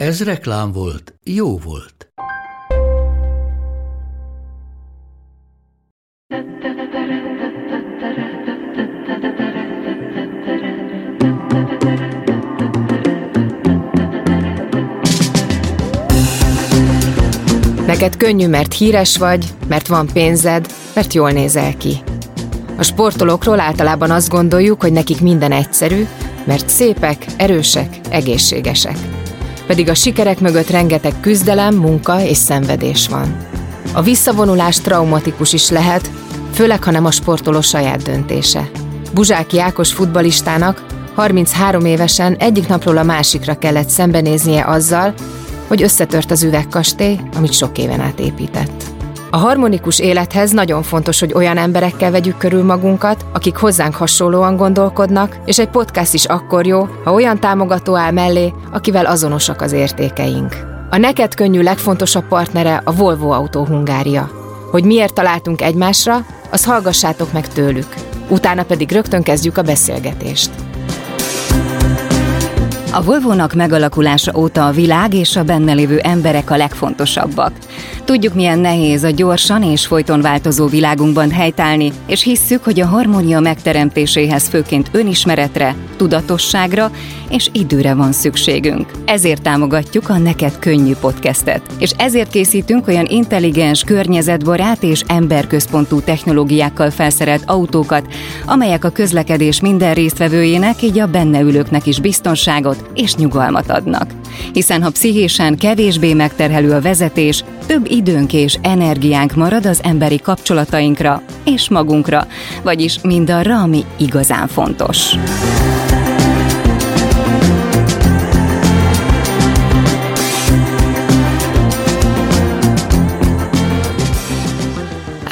Ez reklám volt, jó volt. Neked könnyű, mert híres vagy, mert van pénzed, mert jól nézel ki. A sportolókról általában azt gondoljuk, hogy nekik minden egyszerű, mert szépek, erősek, egészségesek. Pedig a sikerek mögött rengeteg küzdelem, munka és szenvedés van. A visszavonulás traumatikus is lehet, főleg ha nem a sportoló saját döntése. Buzsáki Ákos futbalistának 33 évesen egyik napról a másikra kellett szembenéznie azzal, hogy összetört az üvegkastély, amit sok éven át épített. A harmonikus élethez nagyon fontos, hogy olyan emberekkel vegyük körül magunkat, akik hozzánk hasonlóan gondolkodnak, és egy podcast is akkor jó, ha olyan támogató áll mellé, akivel azonosak az értékeink. A neked könnyű legfontosabb partnere a Volvo Autó Hungária. Hogy miért találtunk egymásra, azt hallgassátok meg tőlük. Utána pedig rögtön kezdjük a beszélgetést. A Volvo-nak megalakulása óta a világ és a benne lévő emberek a legfontosabbak. Tudjuk, milyen nehéz a gyorsan és folyton változó világunkban helytállni, és hisszük, hogy a harmónia megteremtéséhez főként önismeretre, tudatosságra és időre van szükségünk. Ezért támogatjuk a Neked Könnyű podcastet, és ezért készítünk olyan intelligens, környezetbarát és emberközpontú technológiákkal felszerelt autókat, amelyek a közlekedés minden résztvevőjének, így a benne ülőknek is biztonságot és nyugalmat adnak. Hiszen ha pszichésen kevésbé megterhelő a vezetés, több időnk és energiánk marad az emberi kapcsolatainkra és magunkra, vagyis mindarra, ami igazán fontos.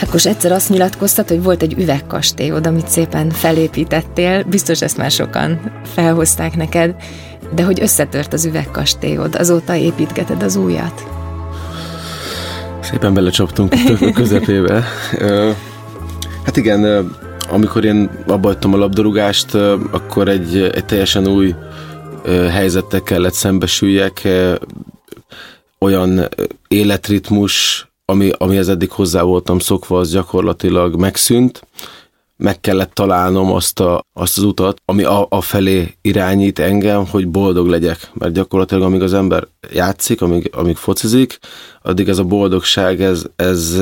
Ákos, egyszer azt nyilatkoztat, hogy volt egy üvegkastélyod, amit szépen felépítettél, biztos ezt már sokan felhozták neked, de hogy összetört az üvegkastélyod, azóta építgeted az újat. Szépen belecsaptunk a közepébe. Hát igen, amikor én abba a labdarúgást, akkor egy, egy teljesen új helyzettel kellett szembesüljek, olyan életritmus, ami, amihez eddig hozzá voltam szokva, az gyakorlatilag megszűnt. Meg kellett találnom azt, a, azt az utat, ami a, a felé irányít engem, hogy boldog legyek. Mert gyakorlatilag amíg az ember játszik, amíg, amíg focizik, addig ez a boldogság, ez, ez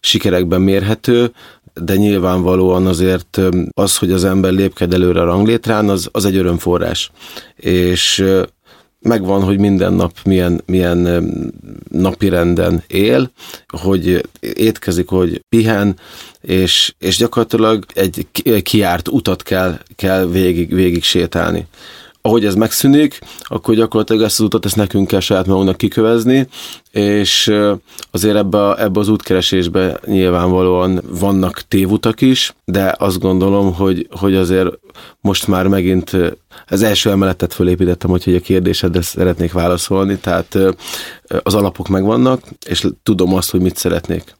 sikerekben mérhető, de nyilvánvalóan azért az, hogy az ember lépked előre a ranglétrán, az, az egy örömforrás. És megvan, hogy minden nap milyen, milyen napi renden él, hogy étkezik, hogy pihen, és, és gyakorlatilag egy kiárt utat kell, kell végig, végig sétálni ahogy ez megszűnik, akkor gyakorlatilag ezt az utat ezt nekünk kell saját magunknak kikövezni, és azért ebbe, ebbe az útkeresésbe nyilvánvalóan vannak tévutak is, de azt gondolom, hogy, hogy azért most már megint az első emeletet fölépítettem, hogy a kérdésedre szeretnék válaszolni, tehát az alapok megvannak, és tudom azt, hogy mit szeretnék.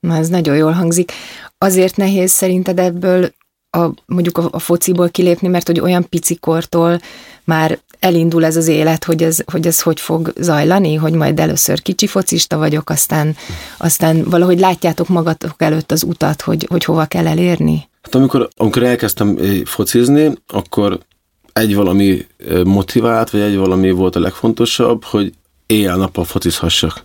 Na, ez nagyon jól hangzik. Azért nehéz szerinted ebből a, mondjuk a, a fociból kilépni, mert hogy olyan picikortól már elindul ez az élet, hogy ez, hogy ez hogy fog zajlani, hogy majd először kicsi focista vagyok, aztán, aztán valahogy látjátok magatok előtt az utat, hogy, hogy hova kell elérni? Hát amikor, amikor elkezdtem eh, focizni, akkor egy valami eh, motivált, vagy egy valami volt a legfontosabb, hogy éjjel-nappal focizhassak.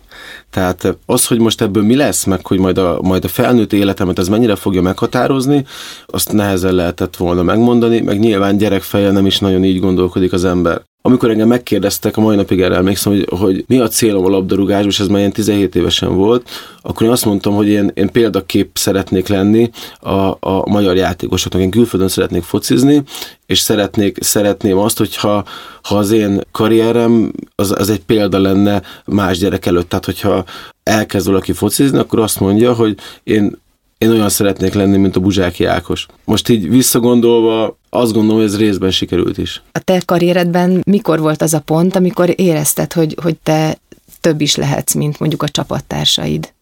Tehát az, hogy most ebből mi lesz, meg hogy majd a, majd a felnőtt életemet ez mennyire fogja meghatározni, azt nehezen lehetett volna megmondani, meg nyilván gyerekfejjel nem is nagyon így gondolkodik az ember. Amikor engem megkérdeztek, a mai napig erre emlékszem, hogy, hogy mi a célom a labdarúgásban, és ez már ilyen 17 évesen volt, akkor én azt mondtam, hogy én, én példakép szeretnék lenni a, a magyar játékosoknak. Én külföldön szeretnék focizni, és szeretnék, szeretném azt, hogyha ha az én karrierem az, az egy példa lenne más gyerek előtt. Tehát, hogyha elkezd valaki focizni, akkor azt mondja, hogy én én olyan szeretnék lenni, mint a Buzsáki Ákos. Most így visszagondolva, azt gondolom, hogy ez részben sikerült is. A te karrieredben mikor volt az a pont, amikor érezted, hogy, hogy te több is lehetsz, mint mondjuk a csapattársaid?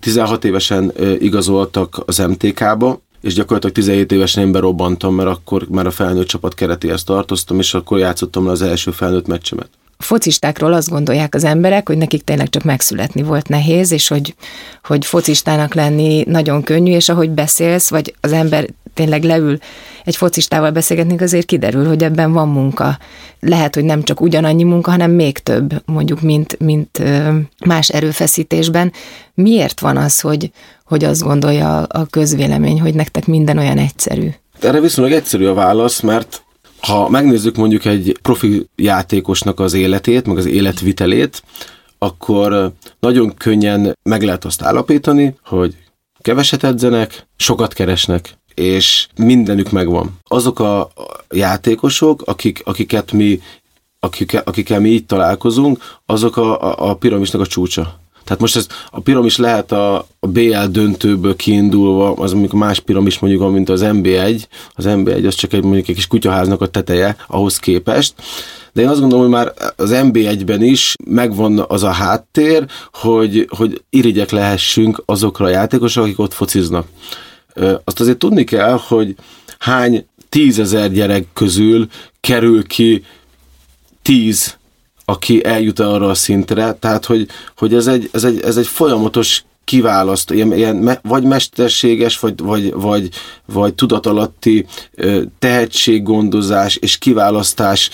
16 évesen igazoltak az MTK-ba, és gyakorlatilag 17 évesen én berobbantam, mert akkor már a felnőtt csapat keretéhez tartoztam, és akkor játszottam le az első felnőtt meccsemet focistákról azt gondolják az emberek, hogy nekik tényleg csak megszületni volt nehéz, és hogy, hogy focistának lenni nagyon könnyű, és ahogy beszélsz, vagy az ember tényleg leül egy focistával beszélgetni, azért kiderül, hogy ebben van munka. Lehet, hogy nem csak ugyanannyi munka, hanem még több, mondjuk, mint, mint más erőfeszítésben. Miért van az, hogy, hogy azt gondolja a közvélemény, hogy nektek minden olyan egyszerű? Erre viszonylag egyszerű a válasz, mert ha megnézzük mondjuk egy profi játékosnak az életét, meg az életvitelét, akkor nagyon könnyen meg lehet azt állapítani, hogy keveset edzenek, sokat keresnek, és mindenük megvan. Azok a játékosok, akik, akiket mi, akik, akikkel mi így találkozunk, azok a, a, a piramisnak a csúcsa. Tehát most ez a piramis lehet a, a BL döntőből kiindulva, az mondjuk más piramis mondjuk, mint az MB1, az MB1 az csak egy mondjuk egy kis kutyaháznak a teteje ahhoz képest, de én azt gondolom, hogy már az MB1-ben is megvan az a háttér, hogy, hogy irigyek lehessünk azokra a játékosokra, akik ott fociznak. Azt azért tudni kell, hogy hány tízezer gyerek közül kerül ki tíz aki eljut arra a szintre, tehát hogy, hogy ez, egy, ez, egy, ez egy folyamatos kiválaszt, ilyen, ilyen vagy mesterséges, vagy, vagy, vagy, vagy tudatalatti tehetséggondozás és kiválasztás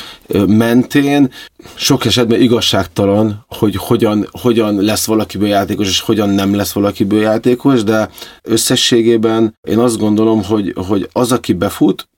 mentén sok esetben igazságtalan, hogy hogyan, hogyan lesz valakiből játékos, és hogyan nem lesz valakiből játékos, de összességében én azt gondolom, hogy, hogy az, aki befut,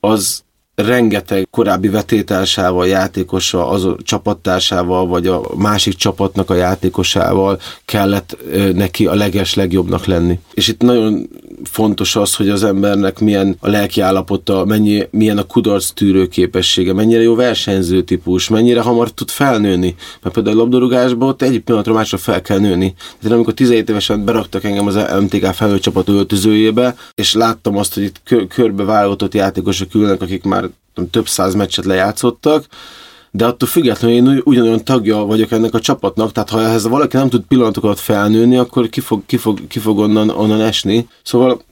az rengeteg korábbi vetétársával, játékossal, az a csapattársával, vagy a másik csapatnak a játékosával kellett neki a leges legjobbnak lenni. És itt nagyon fontos az, hogy az embernek milyen a lelki állapota, mennyi, milyen a kudarc tűrő képessége, mennyire jó versenyző típus, mennyire hamar tud felnőni. Mert például a labdarúgásban ott egyik pillanatra másra fel kell nőni. Tehát amikor 17 évesen beraktak engem az MTK felnőtt csapat öltözőjébe, és láttam azt, hogy itt körbe válogatott játékosok ülnek, akik már több száz meccset lejátszottak, de attól függetlenül én ugyanolyan tagja vagyok ennek a csapatnak, tehát ha ehhez valaki nem tud pillanatokat felnőni, akkor ki fog, ki fog, ki fog onnan, onnan esni. Szóval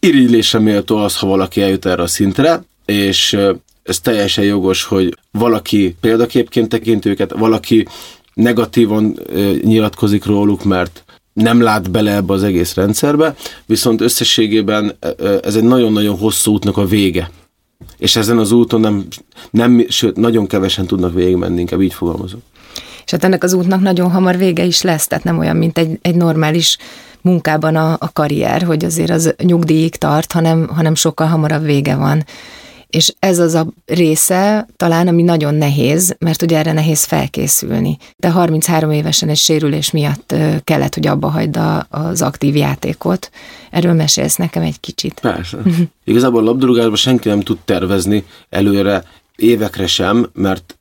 irigylésre méltó az, ha valaki eljut erre a szintre, és ez teljesen jogos, hogy valaki példaképként tekint őket, valaki negatívan nyilatkozik róluk, mert nem lát bele ebbe az egész rendszerbe, viszont összességében ez egy nagyon-nagyon hosszú útnak a vége és ezen az úton nem, nem sőt, nagyon kevesen tudnak végigmenni, inkább így fogalmazok. És hát ennek az útnak nagyon hamar vége is lesz, tehát nem olyan, mint egy, egy normális munkában a, a karrier, hogy azért az nyugdíjig tart, hanem, hanem sokkal hamarabb vége van és ez az a része talán, ami nagyon nehéz, mert ugye erre nehéz felkészülni. De 33 évesen egy sérülés miatt kellett, hogy abba hagyd az aktív játékot. Erről mesélsz nekem egy kicsit. Persze. Igazából a labdarúgásban senki nem tud tervezni előre, évekre sem, mert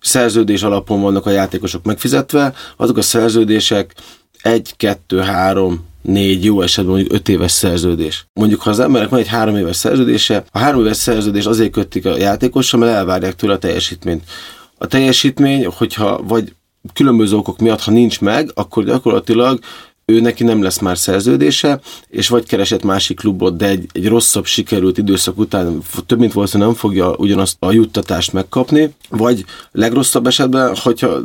szerződés alapon vannak a játékosok megfizetve, azok a szerződések egy, kettő, három, négy, jó esetben mondjuk öt éves szerződés. Mondjuk, ha az emberek van egy három éves szerződése, a három éves szerződés azért kötik a játékosra, mert elvárják tőle a teljesítményt. A teljesítmény, hogyha vagy különböző okok miatt, ha nincs meg, akkor gyakorlatilag ő neki nem lesz már szerződése, és vagy keresett másik klubot, de egy, egy rosszabb sikerült időszak után több mint valószínűleg nem fogja ugyanazt a juttatást megkapni, vagy legrosszabb esetben, hogyha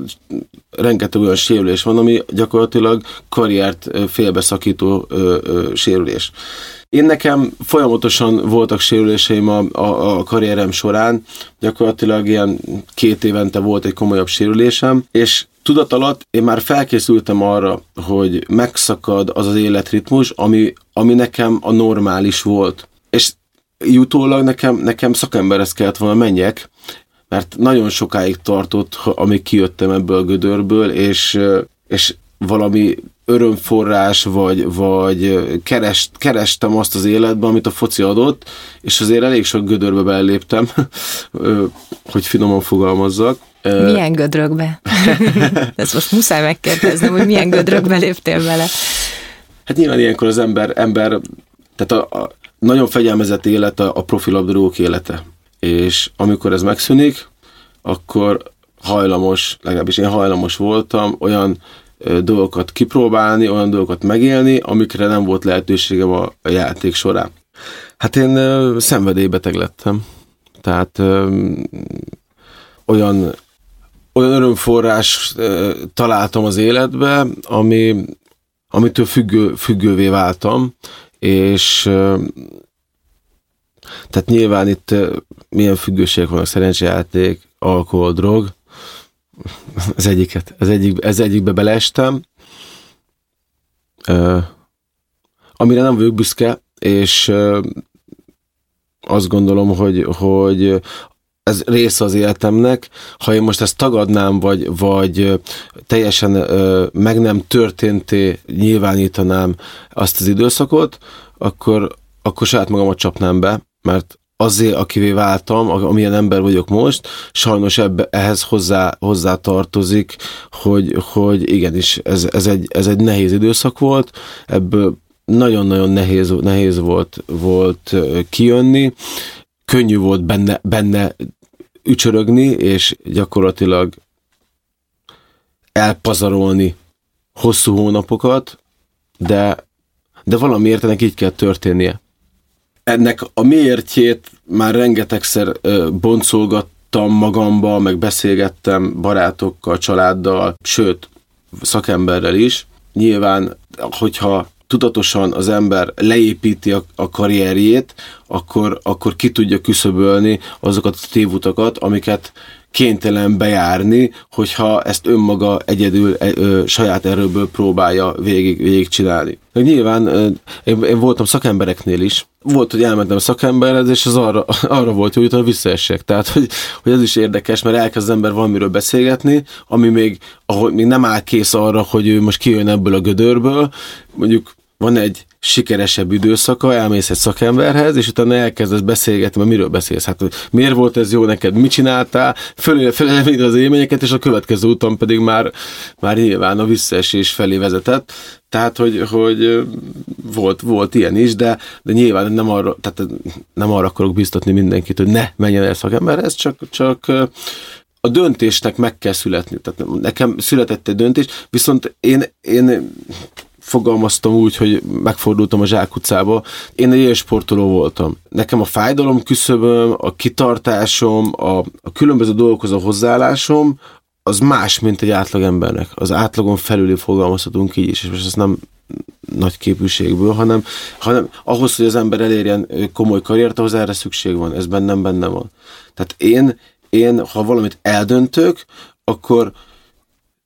rengeteg olyan sérülés van, ami gyakorlatilag karriert félbeszakító ö, ö, sérülés. Én nekem folyamatosan voltak sérüléseim a, a, a karrierem során, gyakorlatilag ilyen két évente volt egy komolyabb sérülésem, és tudat alatt én már felkészültem arra, hogy megszakad az az életritmus, ami, ami nekem a normális volt. És jutólag nekem, nekem szakemberhez kellett volna menjek, mert nagyon sokáig tartott, amíg kijöttem ebből a gödörből, és, és valami örömforrás, vagy, vagy kerest, kerestem azt az életben, amit a foci adott, és azért elég sok gödörbe beléptem, hogy finoman fogalmazzak. Milyen gödrökbe? Ezt most muszáj megkérdeznem, hogy milyen gödrökbe léptél bele. Hát nyilván ilyenkor az ember, ember tehát a, a nagyon fegyelmezett élet a, a profilabdarúgók élete. És amikor ez megszűnik, akkor hajlamos, legalábbis én hajlamos voltam olyan ö, dolgokat kipróbálni, olyan dolgokat megélni, amikre nem volt lehetőségem a, a játék során. Hát én ö, szenvedélybeteg lettem. Tehát ö, olyan, olyan örömforrás találtam az életbe, ami, amitől függő, függővé váltam, és tehát nyilván itt milyen függőségek vannak, szerencsejáték, alkohol, drog, az egyiket, ez, egyik, ez egyikbe beleestem, amire nem vagyok büszke, és azt gondolom, hogy, hogy ez része az életemnek. Ha én most ezt tagadnám, vagy, vagy teljesen meg nem történté nyilvánítanám azt az időszakot, akkor, akkor saját magamat csapnám be, mert azért, akivé váltam, amilyen ember vagyok most, sajnos ebbe, ehhez hozzá, hozzá tartozik, hogy, hogy igenis, ez, ez, egy, ez egy nehéz időszak volt, ebből nagyon-nagyon nehéz, nehéz volt, volt kijönni, könnyű volt benne, benne ücsörögni, és gyakorlatilag elpazarolni hosszú hónapokat, de, de valamiért ennek így kell történnie. Ennek a miértjét már rengetegszer boncolgattam magamba, meg beszélgettem barátokkal, családdal, sőt, szakemberrel is. Nyilván, hogyha tudatosan az ember leépíti a, a karrierjét, akkor, akkor ki tudja küszöbölni azokat a tévutakat, amiket kénytelen bejárni, hogyha ezt önmaga egyedül ö, ö, saját erőből próbálja végig, végig csinálni. Nyilván én, én voltam szakembereknél is, volt, hogy elmentem a szakemberhez, és az arra, arra volt, hogy utána visszaessek. Tehát, hogy, hogy ez is érdekes, mert elkezd az ember valamiről beszélgetni, ami még, ahol még nem áll kész arra, hogy ő most kijön ebből a gödörből. Mondjuk van egy sikeresebb időszaka, elmész egy szakemberhez, és utána elkezdesz beszélgetni, mert miről beszélsz? Hát miért volt ez jó neked, mit csináltál, föl, föl az élményeket, és a következő úton pedig már, már nyilván a visszaesés felé vezetett. Tehát, hogy, hogy volt, volt ilyen is, de, de nyilván nem arra, tehát nem arra akarok biztatni mindenkit, hogy ne menjen el szakemberhez, csak, csak a döntésnek meg kell születni. Tehát nekem született egy döntés, viszont én, én fogalmaztam úgy, hogy megfordultam a zsákutcába. Én egy élsportoló voltam. Nekem a fájdalom küszöböm, a kitartásom, a, a különböző dolgokhoz a hozzáállásom, az más, mint egy átlagembernek. Az átlagon felüli fogalmazhatunk így is, és most ez nem nagy képűségből, hanem, hanem ahhoz, hogy az ember elérjen komoly karriert, ahhoz erre szükség van. Ez bennem benne van. Tehát én, én ha valamit eldöntök, akkor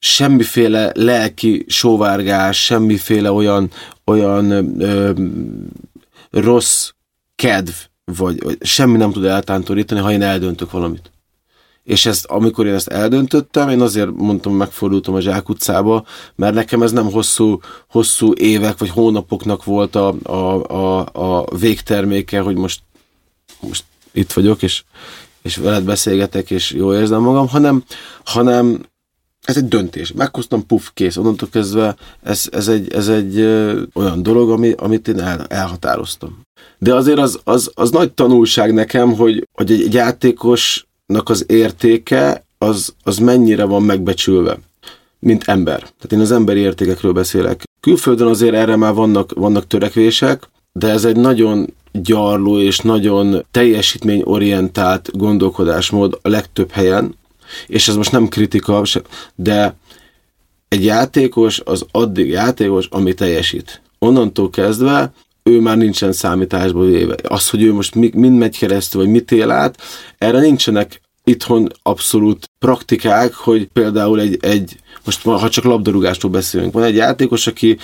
semmiféle lelki sóvárgás, semmiféle olyan, olyan ö, rossz kedv, vagy, vagy semmi nem tud eltántorítani, ha én eldöntök valamit. És ezt, amikor én ezt eldöntöttem, én azért mondtam, megfordultam a zsákutcába, mert nekem ez nem hosszú, hosszú évek vagy hónapoknak volt a, a, a, a végterméke, hogy most, most itt vagyok, és, és veled beszélgetek, és jól érzem magam, hanem, hanem ez egy döntés. Meghoztam, puff, kész. Onnantól kezdve ez, ez egy, ez egy olyan dolog, ami, amit én el, elhatároztam. De azért az, az, az nagy tanulság nekem, hogy, hogy egy, egy játékosnak az értéke az, az mennyire van megbecsülve, mint ember. Tehát én az emberi értékekről beszélek. Külföldön azért erre már vannak, vannak törekvések, de ez egy nagyon gyarló és nagyon teljesítményorientált gondolkodásmód a legtöbb helyen, és ez most nem kritika, de egy játékos az addig játékos, ami teljesít. Onnantól kezdve ő már nincsen számításba véve. Az, hogy ő most mind megy keresztül, vagy mit él át, erre nincsenek itthon abszolút praktikák, hogy például egy, egy most ha csak labdarúgástól beszélünk, van egy játékos, aki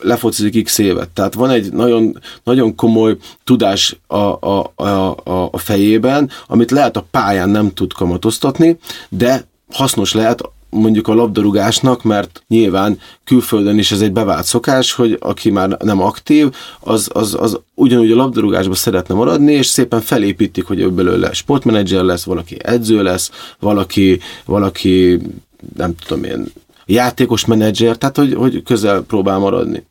lefocizik x évet, tehát van egy nagyon, nagyon komoly tudás a, a, a, a fejében, amit lehet a pályán nem tud kamatoztatni, de hasznos lehet mondjuk a labdarúgásnak, mert nyilván külföldön is ez egy bevált szokás, hogy aki már nem aktív, az, az, az ugyanúgy a labdarúgásba szeretne maradni, és szépen felépítik, hogy ő belőle sportmenedzser lesz, valaki edző lesz, valaki, valaki nem tudom én, játékos menedzser, tehát hogy, hogy közel próbál maradni.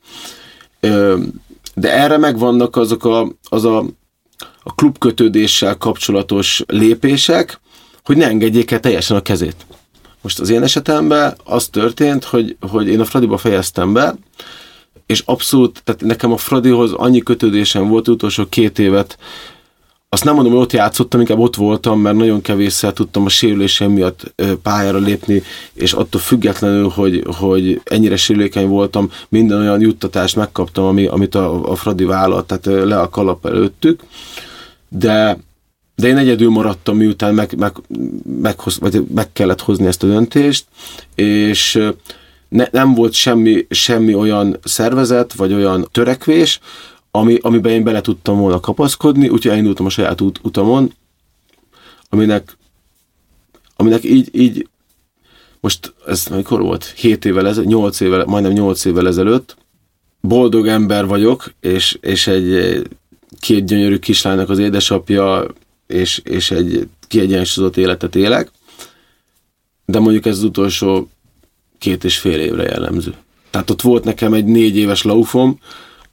De erre megvannak azok a, az a, a klubkötődéssel kapcsolatos lépések, hogy ne engedjék el teljesen a kezét. Most az én esetemben az történt, hogy, hogy én a Fradiba fejeztem be, és abszolút, tehát nekem a Fradihoz annyi kötődésem volt utolsó két évet, azt nem mondom, hogy ott játszottam, inkább ott voltam, mert nagyon kevésszer tudtam a sérülésem miatt pályára lépni, és attól függetlenül, hogy, hogy ennyire sérülékeny voltam, minden olyan juttatást megkaptam, ami, amit a, a Fradi vállalt, tehát le a kalap előttük, de de én egyedül maradtam, miután meg, meg, meghoz, vagy meg kellett hozni ezt a döntést, és ne, nem volt semmi, semmi olyan szervezet, vagy olyan törekvés, ami, amiben én bele tudtam volna kapaszkodni, úgyhogy elindultam a saját út, utamon, aminek, aminek így, így most ez mikor volt? 7 évvel ezelőtt, 8 évvel, majdnem 8 évvel ezelőtt, boldog ember vagyok, és, és egy két gyönyörű kislánynak az édesapja, és, és egy kiegyensúlyozott életet élek, de mondjuk ez az utolsó két és fél évre jellemző. Tehát ott volt nekem egy négy éves laufom,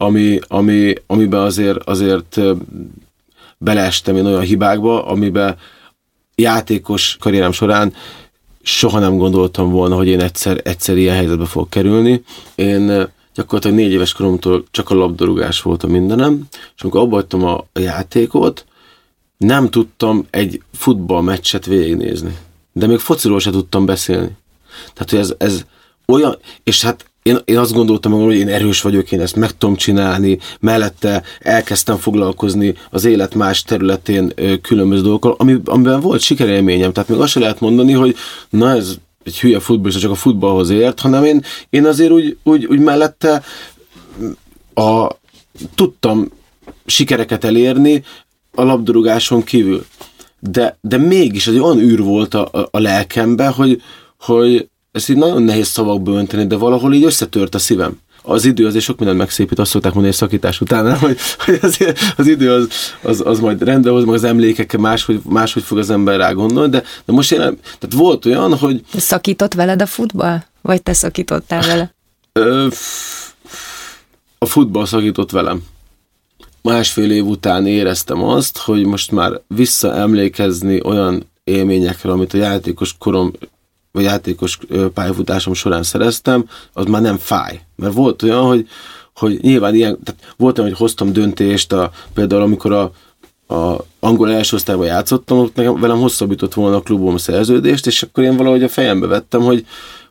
ami, ami, amiben azért, azért beleestem én olyan hibákba, amiben játékos karrierem során soha nem gondoltam volna, hogy én egyszer, egyszer ilyen helyzetbe fogok kerülni. Én gyakorlatilag négy éves koromtól csak a labdarúgás volt a mindenem, és amikor abba a, a játékot, nem tudtam egy futballmeccset végignézni. De még fociról se tudtam beszélni. Tehát, hogy ez, ez olyan, és hát én, én azt gondoltam magam, hogy én erős vagyok, én ezt meg tudom csinálni, mellette elkezdtem foglalkozni az élet más területén különböző dolgokkal, ami, amiben volt sikerélményem. Tehát még azt se lehet mondani, hogy na ez egy hülye futballista csak a futballhoz ért, hanem én, én azért úgy, úgy, úgy mellette a, tudtam sikereket elérni a labdarúgáson kívül. De, de mégis egy olyan űr volt a, a, a lelkembe, hogy, hogy ezt így nagyon nehéz szavakba önteni, de valahol így összetört a szívem. Az idő azért sok mindent megszépít, azt szokták mondani szakítás után, hogy, hogy azért az idő az, az, az majd rendbe hoz, meg az emlékekkel máshogy, máshogy fog az ember rá gondolni, de, de most én, tehát volt olyan, hogy... Szakított veled a futball? Vagy te szakítottál vele? a futball szakított velem. Másfél év után éreztem azt, hogy most már visszaemlékezni olyan élményekre, amit a játékos korom vagy játékos pályafutásom során szereztem, az már nem fáj. Mert volt olyan, hogy, hogy nyilván ilyen, tehát volt olyan, hogy hoztam döntést, a, például amikor a, a angol első osztályban játszottam, ott nekem, velem hosszabbított volna a klubom szerződést, és akkor én valahogy a fejembe vettem, hogy,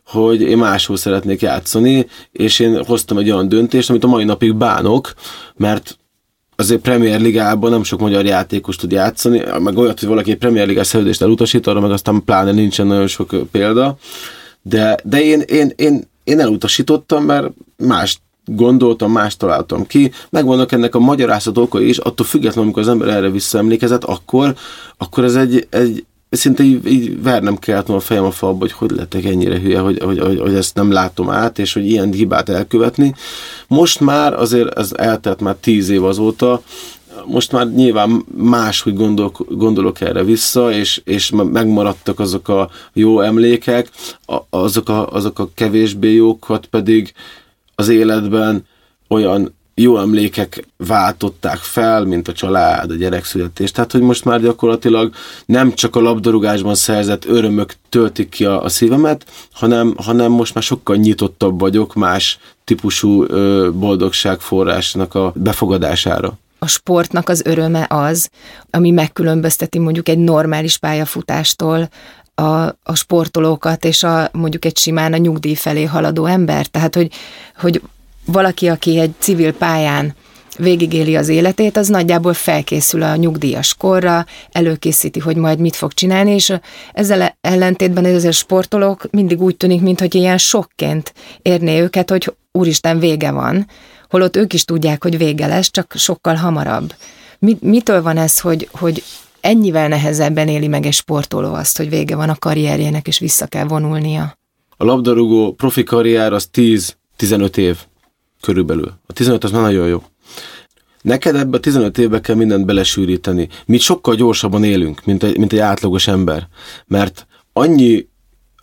hogy én máshol szeretnék játszani, és én hoztam egy olyan döntést, amit a mai napig bánok, mert azért Premier Ligában nem sok magyar játékos tud játszani, meg olyat, hogy valaki egy Premier Ligás szerződést elutasít, arra meg aztán pláne nincsen nagyon sok példa, de, de én, én, én, én elutasítottam, mert más gondoltam, más találtam ki, megvannak ennek a magyarázat okai is, attól függetlenül, amikor az ember erre visszaemlékezett, akkor, akkor ez egy, egy, szinte így, így vernem kellett a fejem a falba, hogy hogy lettek ennyire hülye, hogy, hogy, hogy, hogy ezt nem látom át, és hogy ilyen hibát elkövetni. Most már azért ez eltelt már tíz év azóta, most már nyilván máshogy gondolok, gondolok erre vissza, és, és megmaradtak azok a jó emlékek, azok a, azok a kevésbé jókat pedig az életben olyan jó emlékek váltották fel, mint a család, a gyerekszületés. Tehát, hogy most már gyakorlatilag nem csak a labdarúgásban szerzett örömök töltik ki a, a szívemet, hanem, hanem most már sokkal nyitottabb vagyok más típusú ö, boldogság a befogadására a sportnak az öröme az, ami megkülönbözteti mondjuk egy normális pályafutástól a, a sportolókat, és a, mondjuk egy simán a nyugdíj felé haladó ember. Tehát, hogy, hogy valaki, aki egy civil pályán végigéli az életét, az nagyjából felkészül a nyugdíjas korra, előkészíti, hogy majd mit fog csinálni, és ezzel ellentétben ez a sportolók mindig úgy tűnik, mintha ilyen sokként érné őket, hogy úristen vége van, holott ők is tudják, hogy vége lesz, csak sokkal hamarabb. mitől van ez, hogy, hogy ennyivel nehezebben éli meg egy sportoló azt, hogy vége van a karrierjének, és vissza kell vonulnia? A labdarúgó profi karrier az 10-15 év körülbelül. A 15 az már nagyon jó. Neked ebbe a 15 évbe kell mindent belesűríteni. Mi sokkal gyorsabban élünk, mint egy, mint egy átlagos ember. Mert annyi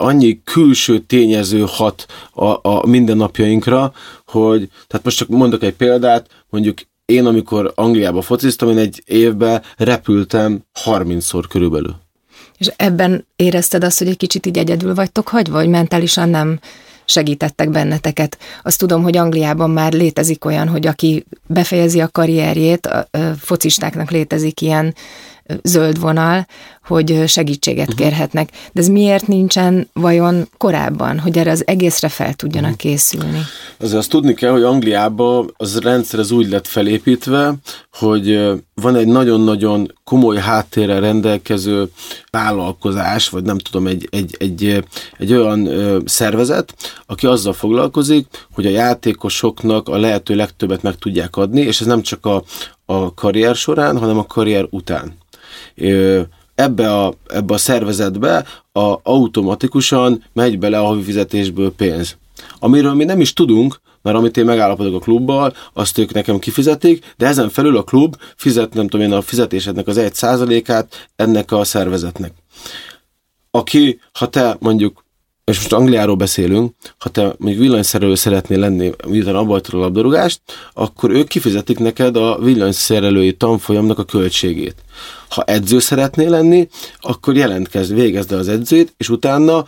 annyi külső tényező hat a, a mindennapjainkra, hogy, tehát most csak mondok egy példát, mondjuk én, amikor Angliába fociztam, én egy évben repültem 30-szor körülbelül. És ebben érezted azt, hogy egy kicsit így egyedül vagytok hagyva, vagy mentálisan nem segítettek benneteket. Azt tudom, hogy Angliában már létezik olyan, hogy aki befejezi a karrierjét, a, focistáknak létezik ilyen zöld vonal, hogy segítséget uh-huh. kérhetnek. De ez miért nincsen vajon korábban, hogy erre az egészre fel tudjanak uh-huh. készülni? Azért azt tudni kell, hogy Angliában az rendszer az úgy lett felépítve, hogy van egy nagyon-nagyon komoly háttérrel rendelkező vállalkozás, vagy nem tudom, egy, egy, egy, egy olyan szervezet, aki azzal foglalkozik, hogy a játékosoknak a lehető legtöbbet meg tudják adni, és ez nem csak a, a karrier során, hanem a karrier után ebbe a, ebbe a szervezetbe a, automatikusan megy bele a havi fizetésből pénz. Amiről mi nem is tudunk, mert amit én megállapodok a klubbal, azt ők nekem kifizetik, de ezen felül a klub fizet, nem tudom én, a fizetésednek az egy százalékát ennek a szervezetnek. Aki, ha te mondjuk és most Angliáról beszélünk, ha te mondjuk villanyszerelő szeretnél lenni, miután abba a labdarúgást, akkor ők kifizetik neked a villanyszerelői tanfolyamnak a költségét. Ha edző szeretnél lenni, akkor jelentkezz, végezd el az edzőt, és utána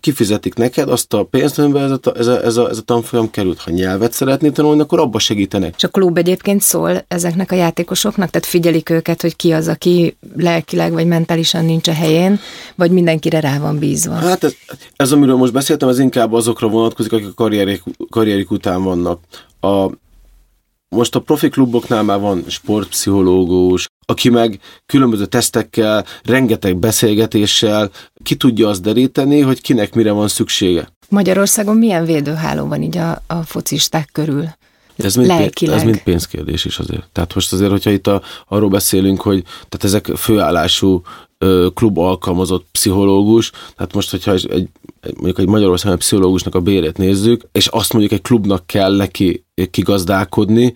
kifizetik neked azt a pénzt, amiben ez a, ez, a, ez, a, ez a tanfolyam került. Ha nyelvet szeretnél tanulni, akkor abba segítenek. És a klub egyébként szól ezeknek a játékosoknak? Tehát figyelik őket, hogy ki az, aki lelkileg vagy mentálisan nincs a helyén, vagy mindenkire rá van bízva? Hát ez, ez amiről most beszéltem, ez inkább azokra vonatkozik, akik a karrierik, karrierik után vannak. A, most a profi kluboknál már van sportpszichológus, aki meg különböző tesztekkel, rengeteg beszélgetéssel ki tudja azt deríteni, hogy kinek mire van szüksége. Magyarországon milyen védőháló van így a, a focisták körül? Ez mind, pénz, ez mind pénzkérdés is azért. Tehát most azért, hogyha itt a, arról beszélünk, hogy tehát ezek főállású klub alkalmazott pszichológus, tehát most, hogyha egy, egy, mondjuk egy Magyarországon pszichológusnak a bérét nézzük, és azt mondjuk egy klubnak kell neki kigazdálkodni,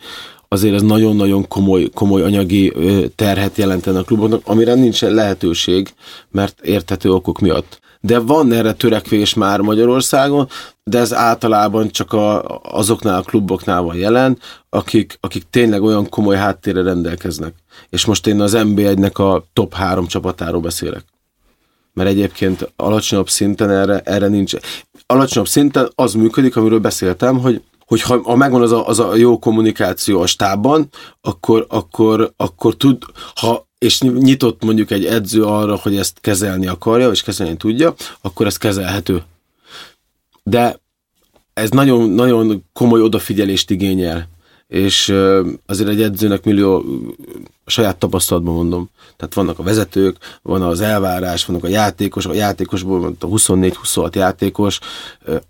azért ez nagyon-nagyon komoly, komoly anyagi terhet jelentene a kluboknak, amire nincs lehetőség, mert érthető okok miatt. De van erre törekvés már Magyarországon, de ez általában csak a, azoknál a kluboknál van jelen, akik, akik tényleg olyan komoly háttérre rendelkeznek. És most én az NB1-nek a top három csapatáról beszélek. Mert egyébként alacsonyabb szinten erre, erre nincs. Alacsonyabb szinten az működik, amiről beszéltem, hogy hogy ha, ha megvan az a, az a jó kommunikáció a stábban, akkor, akkor, akkor tud, ha és nyitott mondjuk egy edző arra, hogy ezt kezelni akarja, és kezelni tudja, akkor ez kezelhető. De ez nagyon, nagyon komoly odafigyelést igényel és azért egy edzőnek millió saját tapasztalatban mondom. Tehát vannak a vezetők, van az elvárás, vannak a játékos, a játékosból a 24-26 játékos.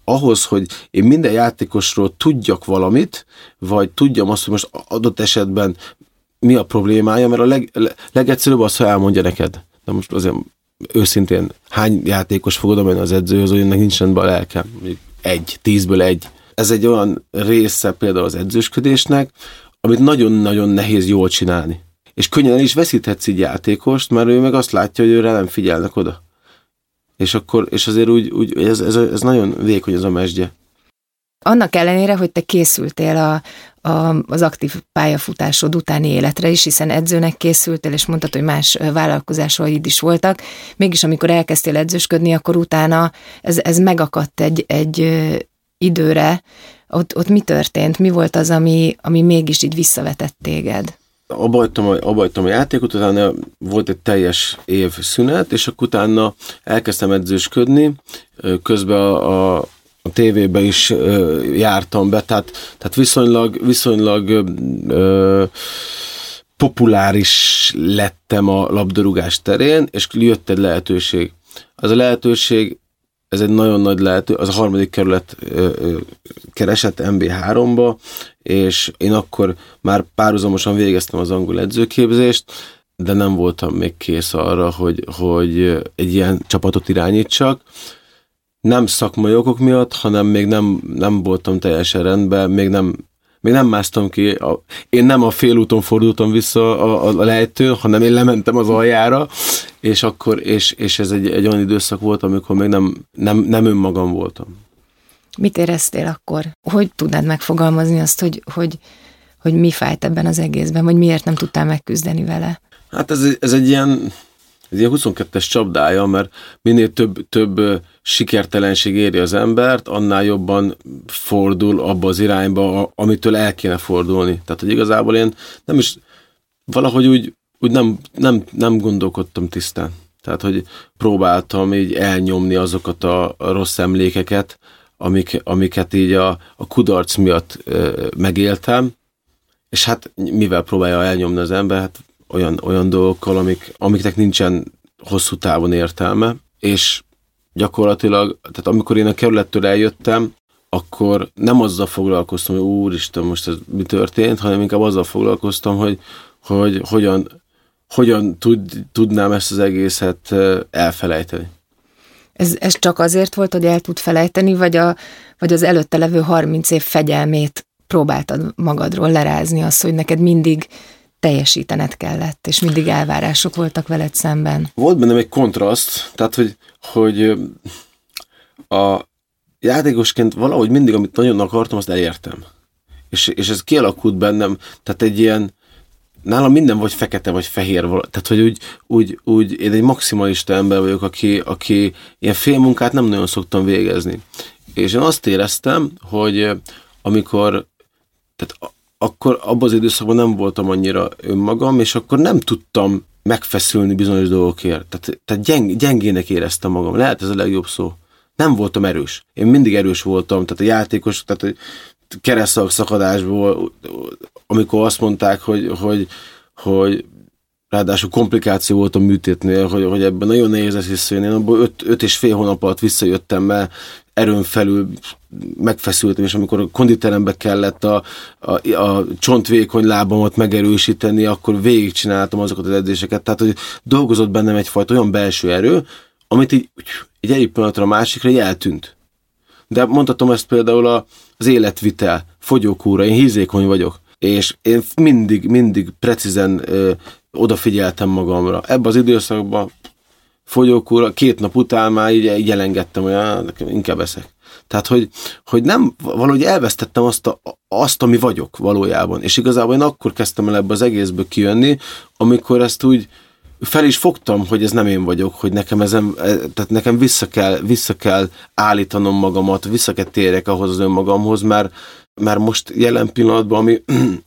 Ahhoz, hogy én minden játékosról tudjak valamit, vagy tudjam azt, hogy most adott esetben mi a problémája, mert a leg, legegyszerűbb az, ha elmondja neked. De most azért őszintén hány játékos fogod menni az edzőhöz, hogy ennek nincs rendben a lelkem. Egy, tízből egy ez egy olyan része például az edzősködésnek, amit nagyon-nagyon nehéz jól csinálni. És könnyen el is veszíthetsz így játékost, mert ő meg azt látja, hogy őre nem figyelnek oda. És akkor, és azért úgy, úgy ez, ez, ez nagyon vékony ez a mesdje. Annak ellenére, hogy te készültél a, az aktív pályafutásod utáni életre is, hiszen edzőnek készültél, és mondtad, hogy más vállalkozásaid is voltak, mégis amikor elkezdtél edzősködni, akkor utána ez, ez megakadt egy, egy időre, ott, ott mi történt? Mi volt az, ami, ami mégis így visszavetett téged? Abajtam, abajtam a játékot, utána volt egy teljes év szünet, és akkor utána elkezdtem edzősködni, közben a, a a tévébe is jártam be, tehát, tehát viszonylag, viszonylag ö, populáris lettem a labdarúgás terén, és jött egy lehetőség. Az a lehetőség ez egy nagyon nagy lehető, az a harmadik kerület ö, ö, keresett MB3-ba, és én akkor már párhuzamosan végeztem az angol edzőképzést, de nem voltam még kész arra, hogy, hogy egy ilyen csapatot irányítsak. Nem szakmai okok miatt, hanem még nem, nem voltam teljesen rendben, még nem, még nem másztam ki. A, én nem a félúton fordultam vissza a, a, a lejtőn, hanem én lementem az aljára, és akkor, és, és ez egy, egy olyan időszak volt, amikor még nem, nem, nem önmagam voltam. Mit éreztél akkor? Hogy tudnád megfogalmazni azt, hogy, hogy, hogy mi fájt ebben az egészben, vagy miért nem tudtál megküzdeni vele? Hát ez, ez egy ilyen ez ilyen 22-es csapdája, mert minél több, több sikertelenség éri az embert, annál jobban fordul abba az irányba, amitől el kéne fordulni. Tehát, hogy igazából én nem is valahogy úgy, úgy nem, nem, nem gondolkodtam tisztán. Tehát, hogy próbáltam így elnyomni azokat a, rossz emlékeket, amik, amiket így a, a kudarc miatt e, megéltem, és hát mivel próbálja elnyomni az ember, hát olyan, olyan dolgokkal, amik, amiknek nincsen hosszú távon értelme, és gyakorlatilag, tehát amikor én a kerülettől eljöttem, akkor nem azzal foglalkoztam, hogy úristen, most ez mi történt, hanem inkább azzal foglalkoztam, hogy, hogy hogyan, hogyan tud, tudnám ezt az egészet elfelejteni. Ez, ez csak azért volt, hogy el tud felejteni, vagy, a, vagy az előtte levő 30 év fegyelmét próbáltad magadról lerázni, az, hogy neked mindig teljesítened kellett, és mindig elvárások voltak veled szemben. Volt bennem egy kontraszt, tehát, hogy, hogy a játékosként valahogy mindig, amit nagyon akartam, azt elértem. És, és ez kialakult bennem, tehát egy ilyen, nálam minden vagy fekete, vagy fehér, tehát hogy úgy, úgy, úgy én egy maximalista ember vagyok, aki, aki ilyen félmunkát nem nagyon szoktam végezni. És én azt éreztem, hogy amikor tehát akkor abban az időszakban nem voltam annyira önmagam, és akkor nem tudtam megfeszülni bizonyos dolgokért. Tehát, tehát gyeng, gyengének éreztem magam. Lehet ez a legjobb szó. Nem voltam erős. Én mindig erős voltam, tehát a játékos, tehát keresztszak szakadásból, amikor azt mondták, hogy, hogy, hogy ráadásul komplikáció volt a műtétnél, hogy, hogy ebben nagyon nehéz lesz visszajönni. Én abból öt, öt és fél hónap alatt visszajöttem, mert erőn felül megfeszültem, és amikor a konditerembe kellett a, a, a csontvékony lábamat megerősíteni, akkor végigcsináltam azokat az edzéseket. Tehát, hogy dolgozott bennem egyfajta olyan belső erő, amit így, így egyik pillanatra a másikra így eltűnt. De mondhatom ezt például az életvitel, fogyókúra, én hízékony vagyok, és én mindig, mindig precízen ö, odafigyeltem magamra. Ebben az időszakban fogyókúra, két nap után már így, így elengedtem, hogy inkább eszek. Tehát, hogy, hogy nem, valahogy elvesztettem azt, a, azt, ami vagyok valójában. És igazából én akkor kezdtem el ebbe az egészből kijönni, amikor ezt úgy fel is fogtam, hogy ez nem én vagyok, hogy nekem ezen, e, tehát nekem vissza kell, vissza kell állítanom magamat, vissza kell térjek ahhoz az önmagamhoz, mert, mert most jelen pillanatban, ami,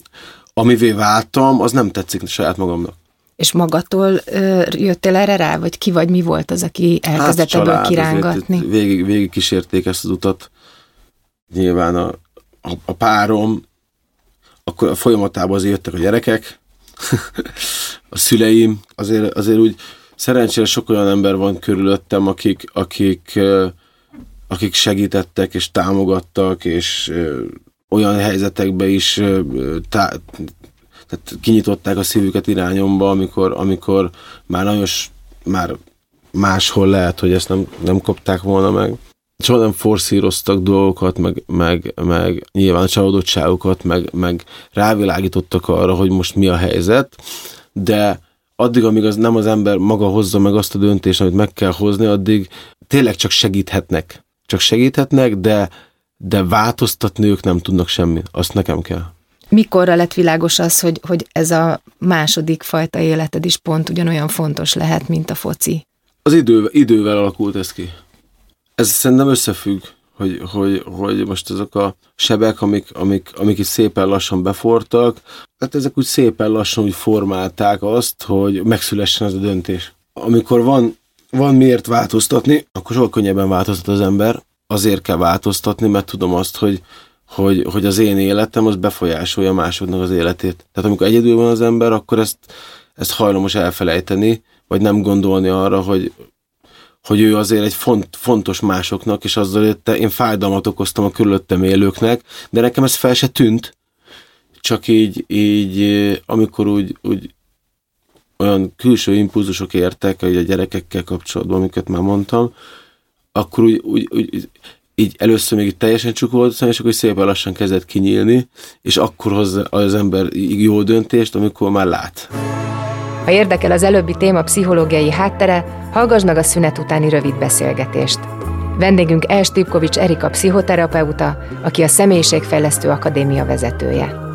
amivé váltam, az nem tetszik saját magamnak. És magatól ö, jöttél erre rá, vagy ki vagy, mi volt az, aki elkezdett hát, ebből kirángatni? Végig, végig kísérték ezt az utat. Nyilván a, a, a párom, akkor a folyamatában azért jöttek a gyerekek, a szüleim, azért, azért úgy szerencsére sok olyan ember van körülöttem, akik, akik, akik segítettek és támogattak, és olyan helyzetekbe is tá- tehát kinyitották a szívüket irányomba, amikor, amikor már nagyon, már máshol lehet, hogy ezt nem, nem kopták volna meg. Soha nem forszíroztak dolgokat, meg, meg, meg nyilván csalódottságokat, meg, meg rávilágítottak arra, hogy most mi a helyzet, de addig, amíg az nem az ember maga hozza meg azt a döntést, amit meg kell hozni, addig tényleg csak segíthetnek. Csak segíthetnek, de, de változtatni ők nem tudnak semmit. Azt nekem kell mikorra lett világos az, hogy, hogy ez a második fajta életed is pont ugyanolyan fontos lehet, mint a foci? Az idő, idővel alakult ez ki. Ez szerintem összefügg, hogy, hogy, hogy most ezek a sebek, amik, amik, amik is szépen lassan befortak, hát ezek úgy szépen lassan úgy formálták azt, hogy megszülessen ez a döntés. Amikor van, van miért változtatni, akkor sokkal könnyebben változtat az ember, azért kell változtatni, mert tudom azt, hogy hogy, hogy az én életem az befolyásolja másodnak az életét. Tehát amikor egyedül van az ember, akkor ezt, ezt hajlamos elfelejteni, vagy nem gondolni arra, hogy, hogy ő azért egy font, fontos másoknak, és azzal hogy én fájdalmat okoztam a körülöttem élőknek, de nekem ez fel se tűnt. Csak így, így amikor úgy, úgy olyan külső impulzusok értek, hogy a gyerekekkel kapcsolatban, amiket már mondtam, akkor úgy, úgy, úgy így először még teljesen csuk volt, és akkor szépen lassan kezdett kinyílni, és akkor hozza az ember jó döntést, amikor már lát. Ha érdekel az előbbi téma pszichológiai háttere, hallgass meg a szünet utáni rövid beszélgetést. Vendégünk Els Tipkovics Erika pszichoterapeuta, aki a Személyiségfejlesztő Akadémia vezetője.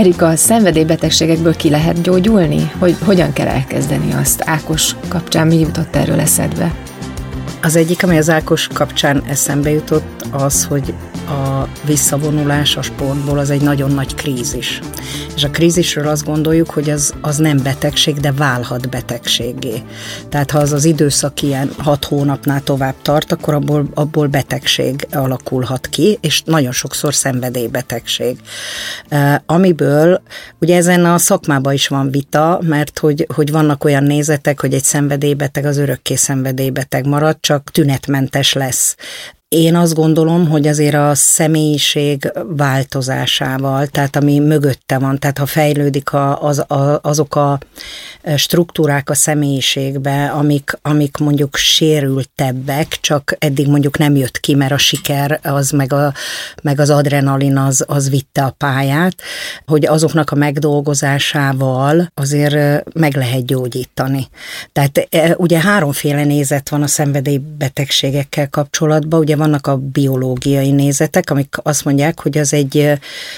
Erika, a szenvedélybetegségekből ki lehet gyógyulni? Hogy hogyan kell elkezdeni azt? Ákos kapcsán mi jutott erről eszedbe? Az egyik, ami az Ákos kapcsán eszembe jutott, az, hogy a visszavonulás a sportból az egy nagyon nagy krízis. És a krízisről azt gondoljuk, hogy az, az nem betegség, de válhat betegségé. Tehát ha az az időszak ilyen hat hónapnál tovább tart, akkor abból, abból betegség alakulhat ki, és nagyon sokszor szenvedélybetegség. Amiből, ugye ezen a szakmában is van vita, mert hogy, hogy vannak olyan nézetek, hogy egy szenvedélybeteg az örökké szenvedélybeteg marad, csak tünetmentes lesz. Én azt gondolom, hogy azért a személyiség változásával, tehát ami mögötte van, tehát ha fejlődik a, az, a, azok a struktúrák a személyiségbe, amik, amik mondjuk sérültebbek, csak eddig mondjuk nem jött ki, mert a siker az meg, a, meg az adrenalin az, az vitte a pályát, hogy azoknak a megdolgozásával azért meg lehet gyógyítani. Tehát ugye háromféle nézet van a szenvedélybetegségekkel kapcsolatban, ugye vannak a biológiai nézetek, amik azt mondják, hogy az egy,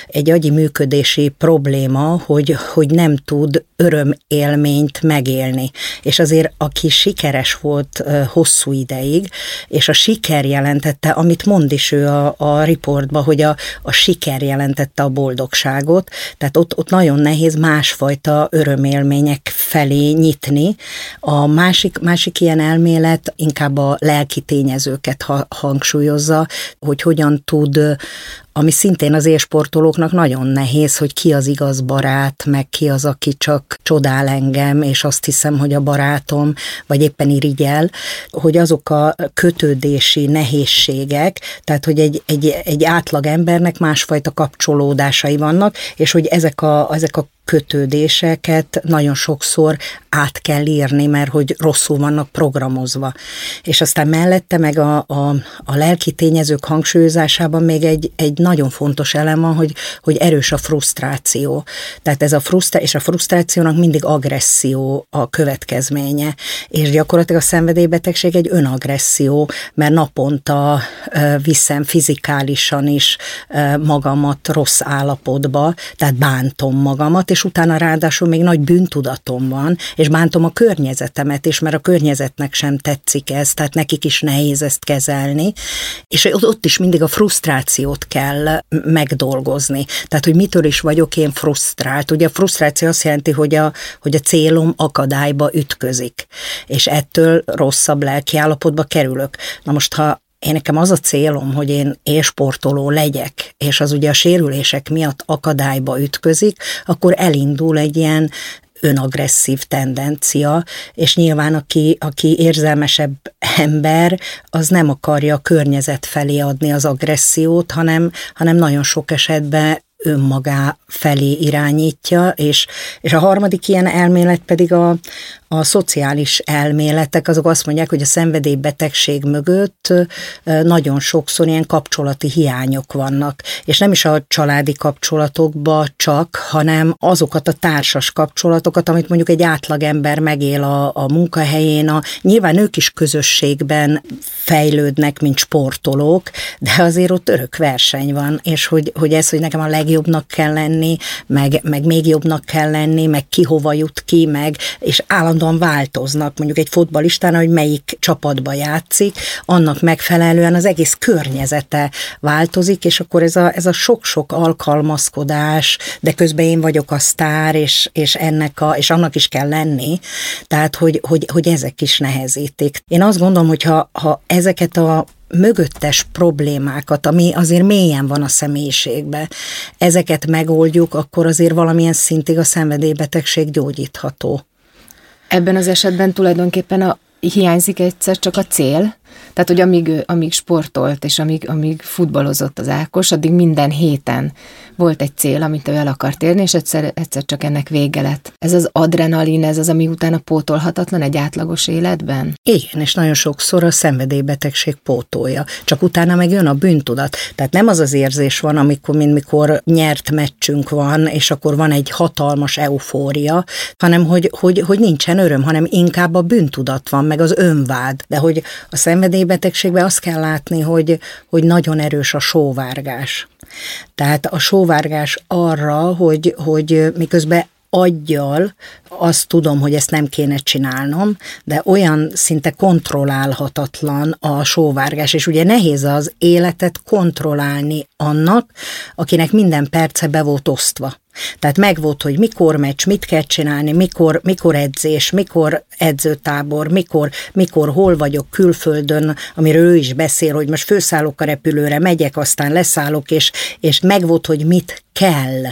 egy agyi működési probléma, hogy, hogy nem tud örömélményt megélni. És azért, aki sikeres volt hosszú ideig, és a siker jelentette, amit mond is ő a, a riportba, hogy a, a siker jelentette a boldogságot, tehát ott, ott nagyon nehéz másfajta örömélmények felé nyitni. A másik, másik ilyen elmélet inkább a lelki tényezőket hangsúlyozza, hogy hogyan tud ami szintén az élsportolóknak nagyon nehéz, hogy ki az igaz barát, meg ki az, aki csak csodál engem, és azt hiszem, hogy a barátom, vagy éppen irigyel, hogy azok a kötődési nehézségek, tehát hogy egy, egy, egy átlag embernek másfajta kapcsolódásai vannak, és hogy ezek a, ezek a kötődéseket nagyon sokszor át kell írni, mert hogy rosszul vannak programozva. És aztán mellette meg a, a, a lelki tényezők hangsúlyozásában még egy, egy nagyon fontos elem van, hogy, hogy erős a frusztráció. Tehát ez a frusztráció, és a frusztrációnak mindig agresszió a következménye. És gyakorlatilag a szenvedélybetegség egy önagresszió, mert naponta viszem fizikálisan is magamat rossz állapotba, tehát bántom magamat, és utána ráadásul még nagy bűntudatom van, és bántom a környezetemet is, mert a környezetnek sem tetszik ez, tehát nekik is nehéz ezt kezelni, és ott is mindig a frusztrációt kell megdolgozni. Tehát, hogy mitől is vagyok én frusztrált. Ugye a frusztráció azt jelenti, hogy a, hogy a célom akadályba ütközik, és ettől rosszabb lelkiállapotba kerülök. Na most, ha én nekem az a célom, hogy én élsportoló legyek, és az ugye a sérülések miatt akadályba ütközik, akkor elindul egy ilyen önagresszív tendencia, és nyilván aki, aki érzelmesebb ember, az nem akarja a környezet felé adni az agressziót, hanem, hanem nagyon sok esetben önmagá felé irányítja, és, és a harmadik ilyen elmélet pedig a, a szociális elméletek, azok azt mondják, hogy a szenvedélybetegség mögött nagyon sokszor ilyen kapcsolati hiányok vannak, és nem is a családi kapcsolatokba csak, hanem azokat a társas kapcsolatokat, amit mondjuk egy átlagember megél a, a munkahelyén, a, nyilván ők is közösségben fejlődnek, mint sportolók, de azért ott örök verseny van, és hogy, hogy ez, hogy nekem a legjobbnak kell lenni, meg, meg még jobbnak kell lenni, meg ki hova jut ki, meg, és állandóan változnak, mondjuk egy fotbalistán, hogy melyik csapatba játszik, annak megfelelően az egész környezete változik, és akkor ez a, ez a sok-sok alkalmazkodás, de közben én vagyok a sztár, és, és ennek a, és annak is kell lenni, tehát hogy, hogy, hogy ezek is nehezítik. Én azt gondolom, hogy ha, ha ezeket a mögöttes problémákat, ami azért mélyen van a személyiségbe, ezeket megoldjuk, akkor azért valamilyen szintig a szenvedélybetegség gyógyítható. Ebben az esetben tulajdonképpen a, hiányzik egyszer csak a cél, Tehát, hogy amíg, amíg sportolt, és amíg, amíg futballozott az Ákos, addig minden héten volt egy cél, amit ő el akart érni, és egyszer, egyszer csak ennek vége lett. Ez az adrenalin, ez az, ami utána pótolhatatlan egy átlagos életben? Igen, és nagyon sokszor a szenvedélybetegség pótolja. Csak utána meg jön a bűntudat. Tehát nem az az érzés van, amikor, mint mikor nyert meccsünk van, és akkor van egy hatalmas eufória, hanem hogy, hogy, hogy nincsen öröm, hanem inkább a bűntudat van, meg az önvád. De hogy a szenvedélybetegségben azt kell látni, hogy, hogy nagyon erős a sóvárgás. Tehát a sóvárgás arra, hogy, hogy miközben aggyal azt tudom, hogy ezt nem kéne csinálnom, de olyan szinte kontrollálhatatlan a sóvárgás, és ugye nehéz az életet kontrollálni annak, akinek minden perce be volt osztva. Tehát megvolt, hogy mikor meccs, mit kell csinálni, mikor, mikor edzés, mikor edzőtábor, mikor, mikor hol vagyok külföldön, amiről ő is beszél, hogy most főszállok a repülőre, megyek, aztán leszállok, és, és megvolt, hogy mit kell.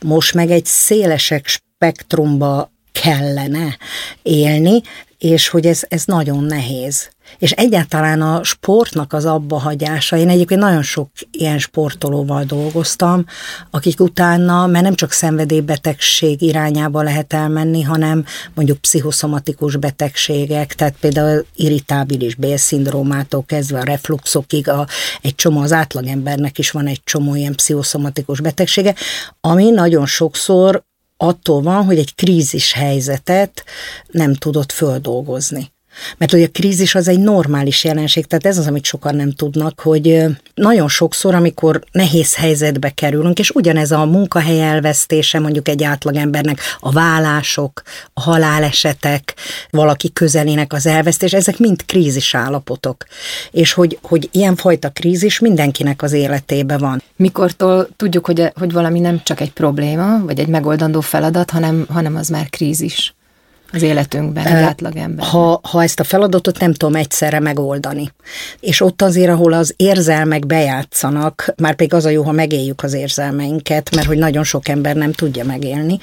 Most meg egy szélesek spektrumba kellene élni, és hogy ez, ez nagyon nehéz. És egyáltalán a sportnak az abba hagyása, én egyébként nagyon sok ilyen sportolóval dolgoztam, akik utána, mert nem csak szenvedélybetegség irányába lehet elmenni, hanem mondjuk pszichoszomatikus betegségek, tehát például irritábilis bélszindrómától kezdve a refluxokig, a, egy csomó, az átlagembernek is van egy csomó ilyen pszichoszomatikus betegsége, ami nagyon sokszor attól van, hogy egy krízis helyzetet nem tudott földolgozni. Mert hogy a krízis az egy normális jelenség, tehát ez az, amit sokan nem tudnak, hogy nagyon sokszor, amikor nehéz helyzetbe kerülünk, és ugyanez a munkahely elvesztése mondjuk egy átlagembernek, a vállások, a halálesetek, valaki közelének az elvesztés, ezek mind krízis állapotok. És hogy, hogy ilyenfajta krízis mindenkinek az életébe van. Mikortól tudjuk, hogy, hogy valami nem csak egy probléma, vagy egy megoldandó feladat, hanem, hanem az már krízis? Az életünkben, egy átlagember. Ha, ha ezt a feladatot nem tudom egyszerre megoldani. És ott azért, ahol az érzelmek bejátszanak, már pedig az a jó, ha megéljük az érzelmeinket, mert hogy nagyon sok ember nem tudja megélni,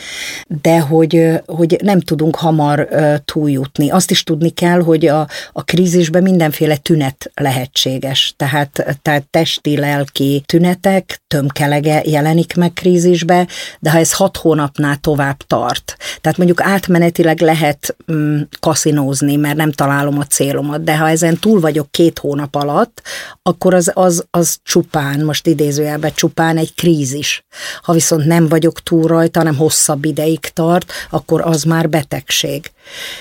de hogy, hogy nem tudunk hamar túljutni. Azt is tudni kell, hogy a, a krízisben mindenféle tünet lehetséges. Tehát, tehát testi, lelki tünetek, tömkelege jelenik meg krízisbe, de ha ez hat hónapnál tovább tart, tehát mondjuk átmenetileg lehet lehet mm, kaszinózni, mert nem találom a célomat, de ha ezen túl vagyok két hónap alatt, akkor az, az, az csupán, most idézőjelben csupán egy krízis. Ha viszont nem vagyok túl rajta, hanem hosszabb ideig tart, akkor az már betegség.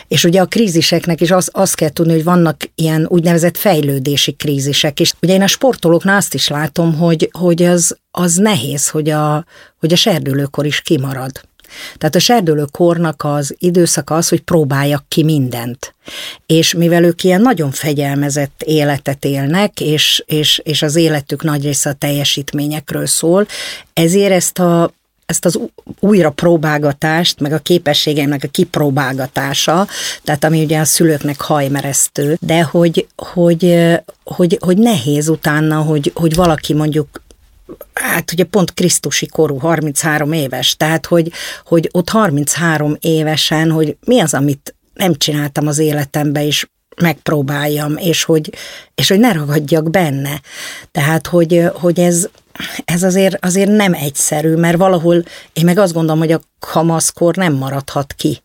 És ugye a kríziseknek is az, azt kell tudni, hogy vannak ilyen úgynevezett fejlődési krízisek, és ugye én a sportolóknál azt is látom, hogy, hogy az, az nehéz, hogy a, hogy a serdülőkor is kimarad. Tehát a serdülő kornak az időszaka az, hogy próbáljak ki mindent. És mivel ők ilyen nagyon fegyelmezett életet élnek, és, és, és az életük nagy része a teljesítményekről szól, ezért ezt a ezt az újra próbálgatást, meg a képességeimnek a kipróbálgatása, tehát ami ugye a szülőknek hajmeresztő, de hogy, hogy, hogy, hogy nehéz utána, hogy, hogy valaki mondjuk hát ugye pont Krisztusi korú, 33 éves, tehát hogy, hogy ott 33 évesen, hogy mi az, amit nem csináltam az életembe, és megpróbáljam, és hogy, és hogy ne ragadjak benne. Tehát, hogy, hogy ez, ez azért, azért nem egyszerű, mert valahol én meg azt gondolom, hogy a kamaszkor nem maradhat ki.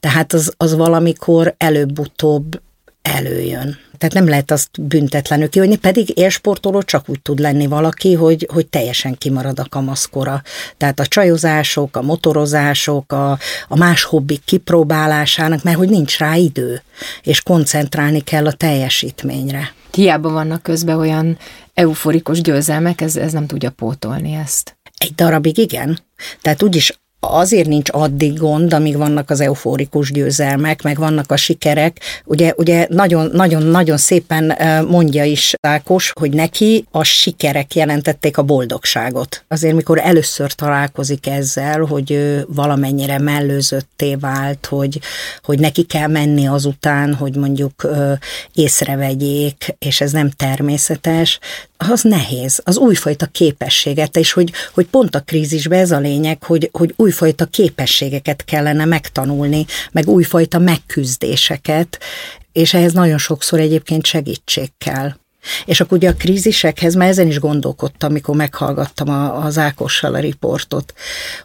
Tehát az, az valamikor előbb-utóbb előjön. Tehát nem lehet azt büntetlenül kihagyni, pedig élsportoló csak úgy tud lenni valaki, hogy, hogy teljesen kimarad a kamaszkora. Tehát a csajozások, a motorozások, a, a más hobbik kipróbálásának, mert hogy nincs rá idő, és koncentrálni kell a teljesítményre. Hiába vannak közben olyan euforikus győzelmek, ez, ez nem tudja pótolni ezt. Egy darabig igen. Tehát úgyis azért nincs addig gond, amíg vannak az eufórikus győzelmek, meg vannak a sikerek. Ugye, ugye nagyon, nagyon, nagyon szépen mondja is Ákos, hogy neki a sikerek jelentették a boldogságot. Azért, mikor először találkozik ezzel, hogy ő valamennyire mellőzötté vált, hogy, hogy neki kell menni azután, hogy mondjuk észrevegyék, és ez nem természetes, az nehéz, az újfajta képességet, és hogy, hogy pont a krízisben ez a lényeg, hogy, hogy újfajta képességeket kellene megtanulni, meg újfajta megküzdéseket, és ehhez nagyon sokszor egyébként segítség kell. És akkor ugye a krízisekhez, már ezen is gondolkodtam, amikor meghallgattam a, az Ákossal a riportot,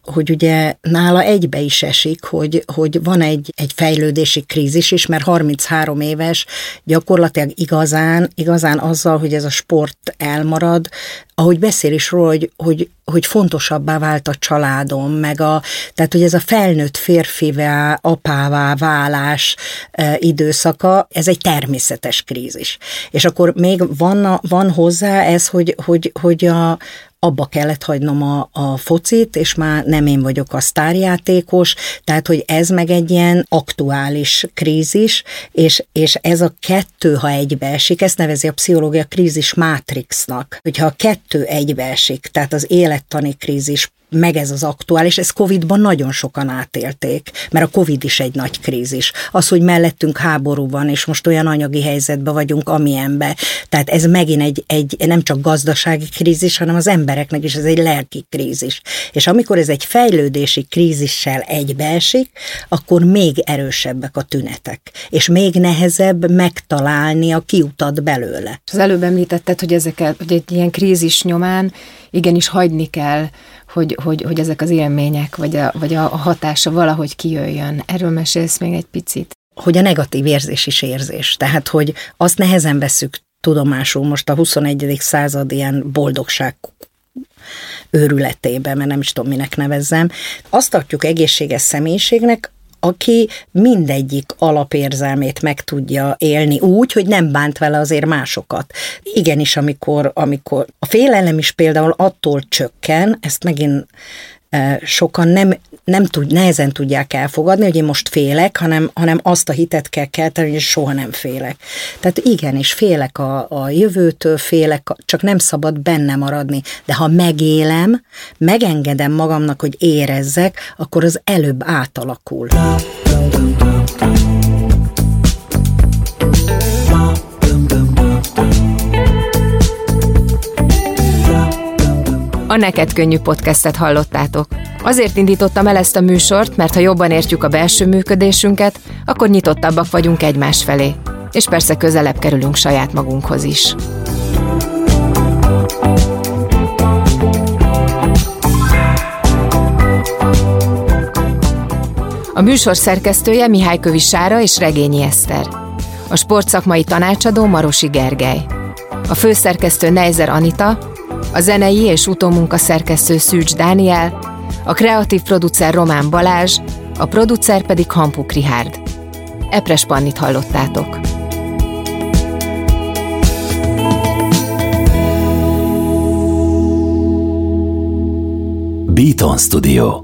hogy ugye nála egybe is esik, hogy, hogy van egy, egy fejlődési krízis is, mert 33 éves, gyakorlatilag igazán, igazán azzal, hogy ez a sport elmarad, ahogy beszél is róla, hogy, hogy, hogy fontosabbá vált a családom, meg a, tehát hogy ez a felnőtt férfivá, apává válás e, időszaka, ez egy természetes krízis. És akkor még van, van hozzá ez, hogy, hogy, hogy a, abba kellett hagynom a, a focit, és már nem én vagyok a sztárjátékos, tehát hogy ez meg egy ilyen aktuális krízis, és, és ez a kettő, ha egybeesik, ezt nevezi a pszichológia krízis mátrixnak, hogyha a kettő egybeesik, tehát az élettani krízis meg ez az aktuális, ez Covid-ban nagyon sokan átélték, mert a Covid is egy nagy krízis. Az, hogy mellettünk háború van, és most olyan anyagi helyzetben vagyunk, amilyenbe. Tehát ez megint egy, egy nem csak gazdasági krízis, hanem az embereknek is ez egy lelki krízis. És amikor ez egy fejlődési krízissel egybeesik, akkor még erősebbek a tünetek, és még nehezebb megtalálni a kiutat belőle. Az előbb említetted, hogy ezeket, hogy egy ilyen krízis nyomán igenis hagyni kell hogy, hogy, hogy ezek az élmények, vagy a, vagy a hatása valahogy kijöjjön. Erről mesélsz még egy picit? Hogy a negatív érzés is érzés. Tehát, hogy azt nehezen veszük tudomásul most a 21. század ilyen boldogság őrületébe, mert nem is tudom, minek nevezzem. Azt tartjuk egészséges személyiségnek, aki mindegyik alapérzelmét meg tudja élni úgy, hogy nem bánt vele azért másokat. Igenis, amikor, amikor a félelem is például attól csökken, ezt megint e, sokan nem, nem tud, nehezen tudják elfogadni, hogy én most félek, hanem, hanem azt a hitet kell kelteni, hogy soha nem félek. Tehát igenis, félek a, a jövőtől, félek, csak nem szabad benne maradni. De ha megélem, megengedem magamnak, hogy érezzek, akkor az előbb átalakul. A Neked Könnyű podcastet hallottátok. Azért indítottam el ezt a műsort, mert ha jobban értjük a belső működésünket, akkor nyitottabbak vagyunk egymás felé. És persze közelebb kerülünk saját magunkhoz is. A műsor szerkesztője Mihály Kövi Sára és Regényi Eszter. A sportszakmai tanácsadó Marosi Gergely. A főszerkesztő Neizer Anita, a zenei és utómunka szerkesztő Szűcs Dániel, a kreatív producer Román Balázs, a producer pedig Hampuk Rihárd. Epres Pannit hallottátok. Beaton Studio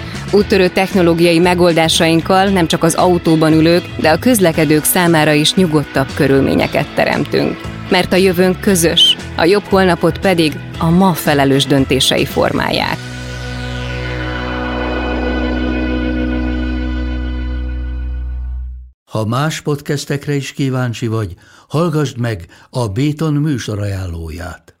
Úttörő technológiai megoldásainkkal nem csak az autóban ülők, de a közlekedők számára is nyugodtabb körülményeket teremtünk. Mert a jövőnk közös, a jobb holnapot pedig a ma felelős döntései formálják. Ha más podcastekre is kíváncsi vagy, hallgassd meg a Béton műsor ajánlóját.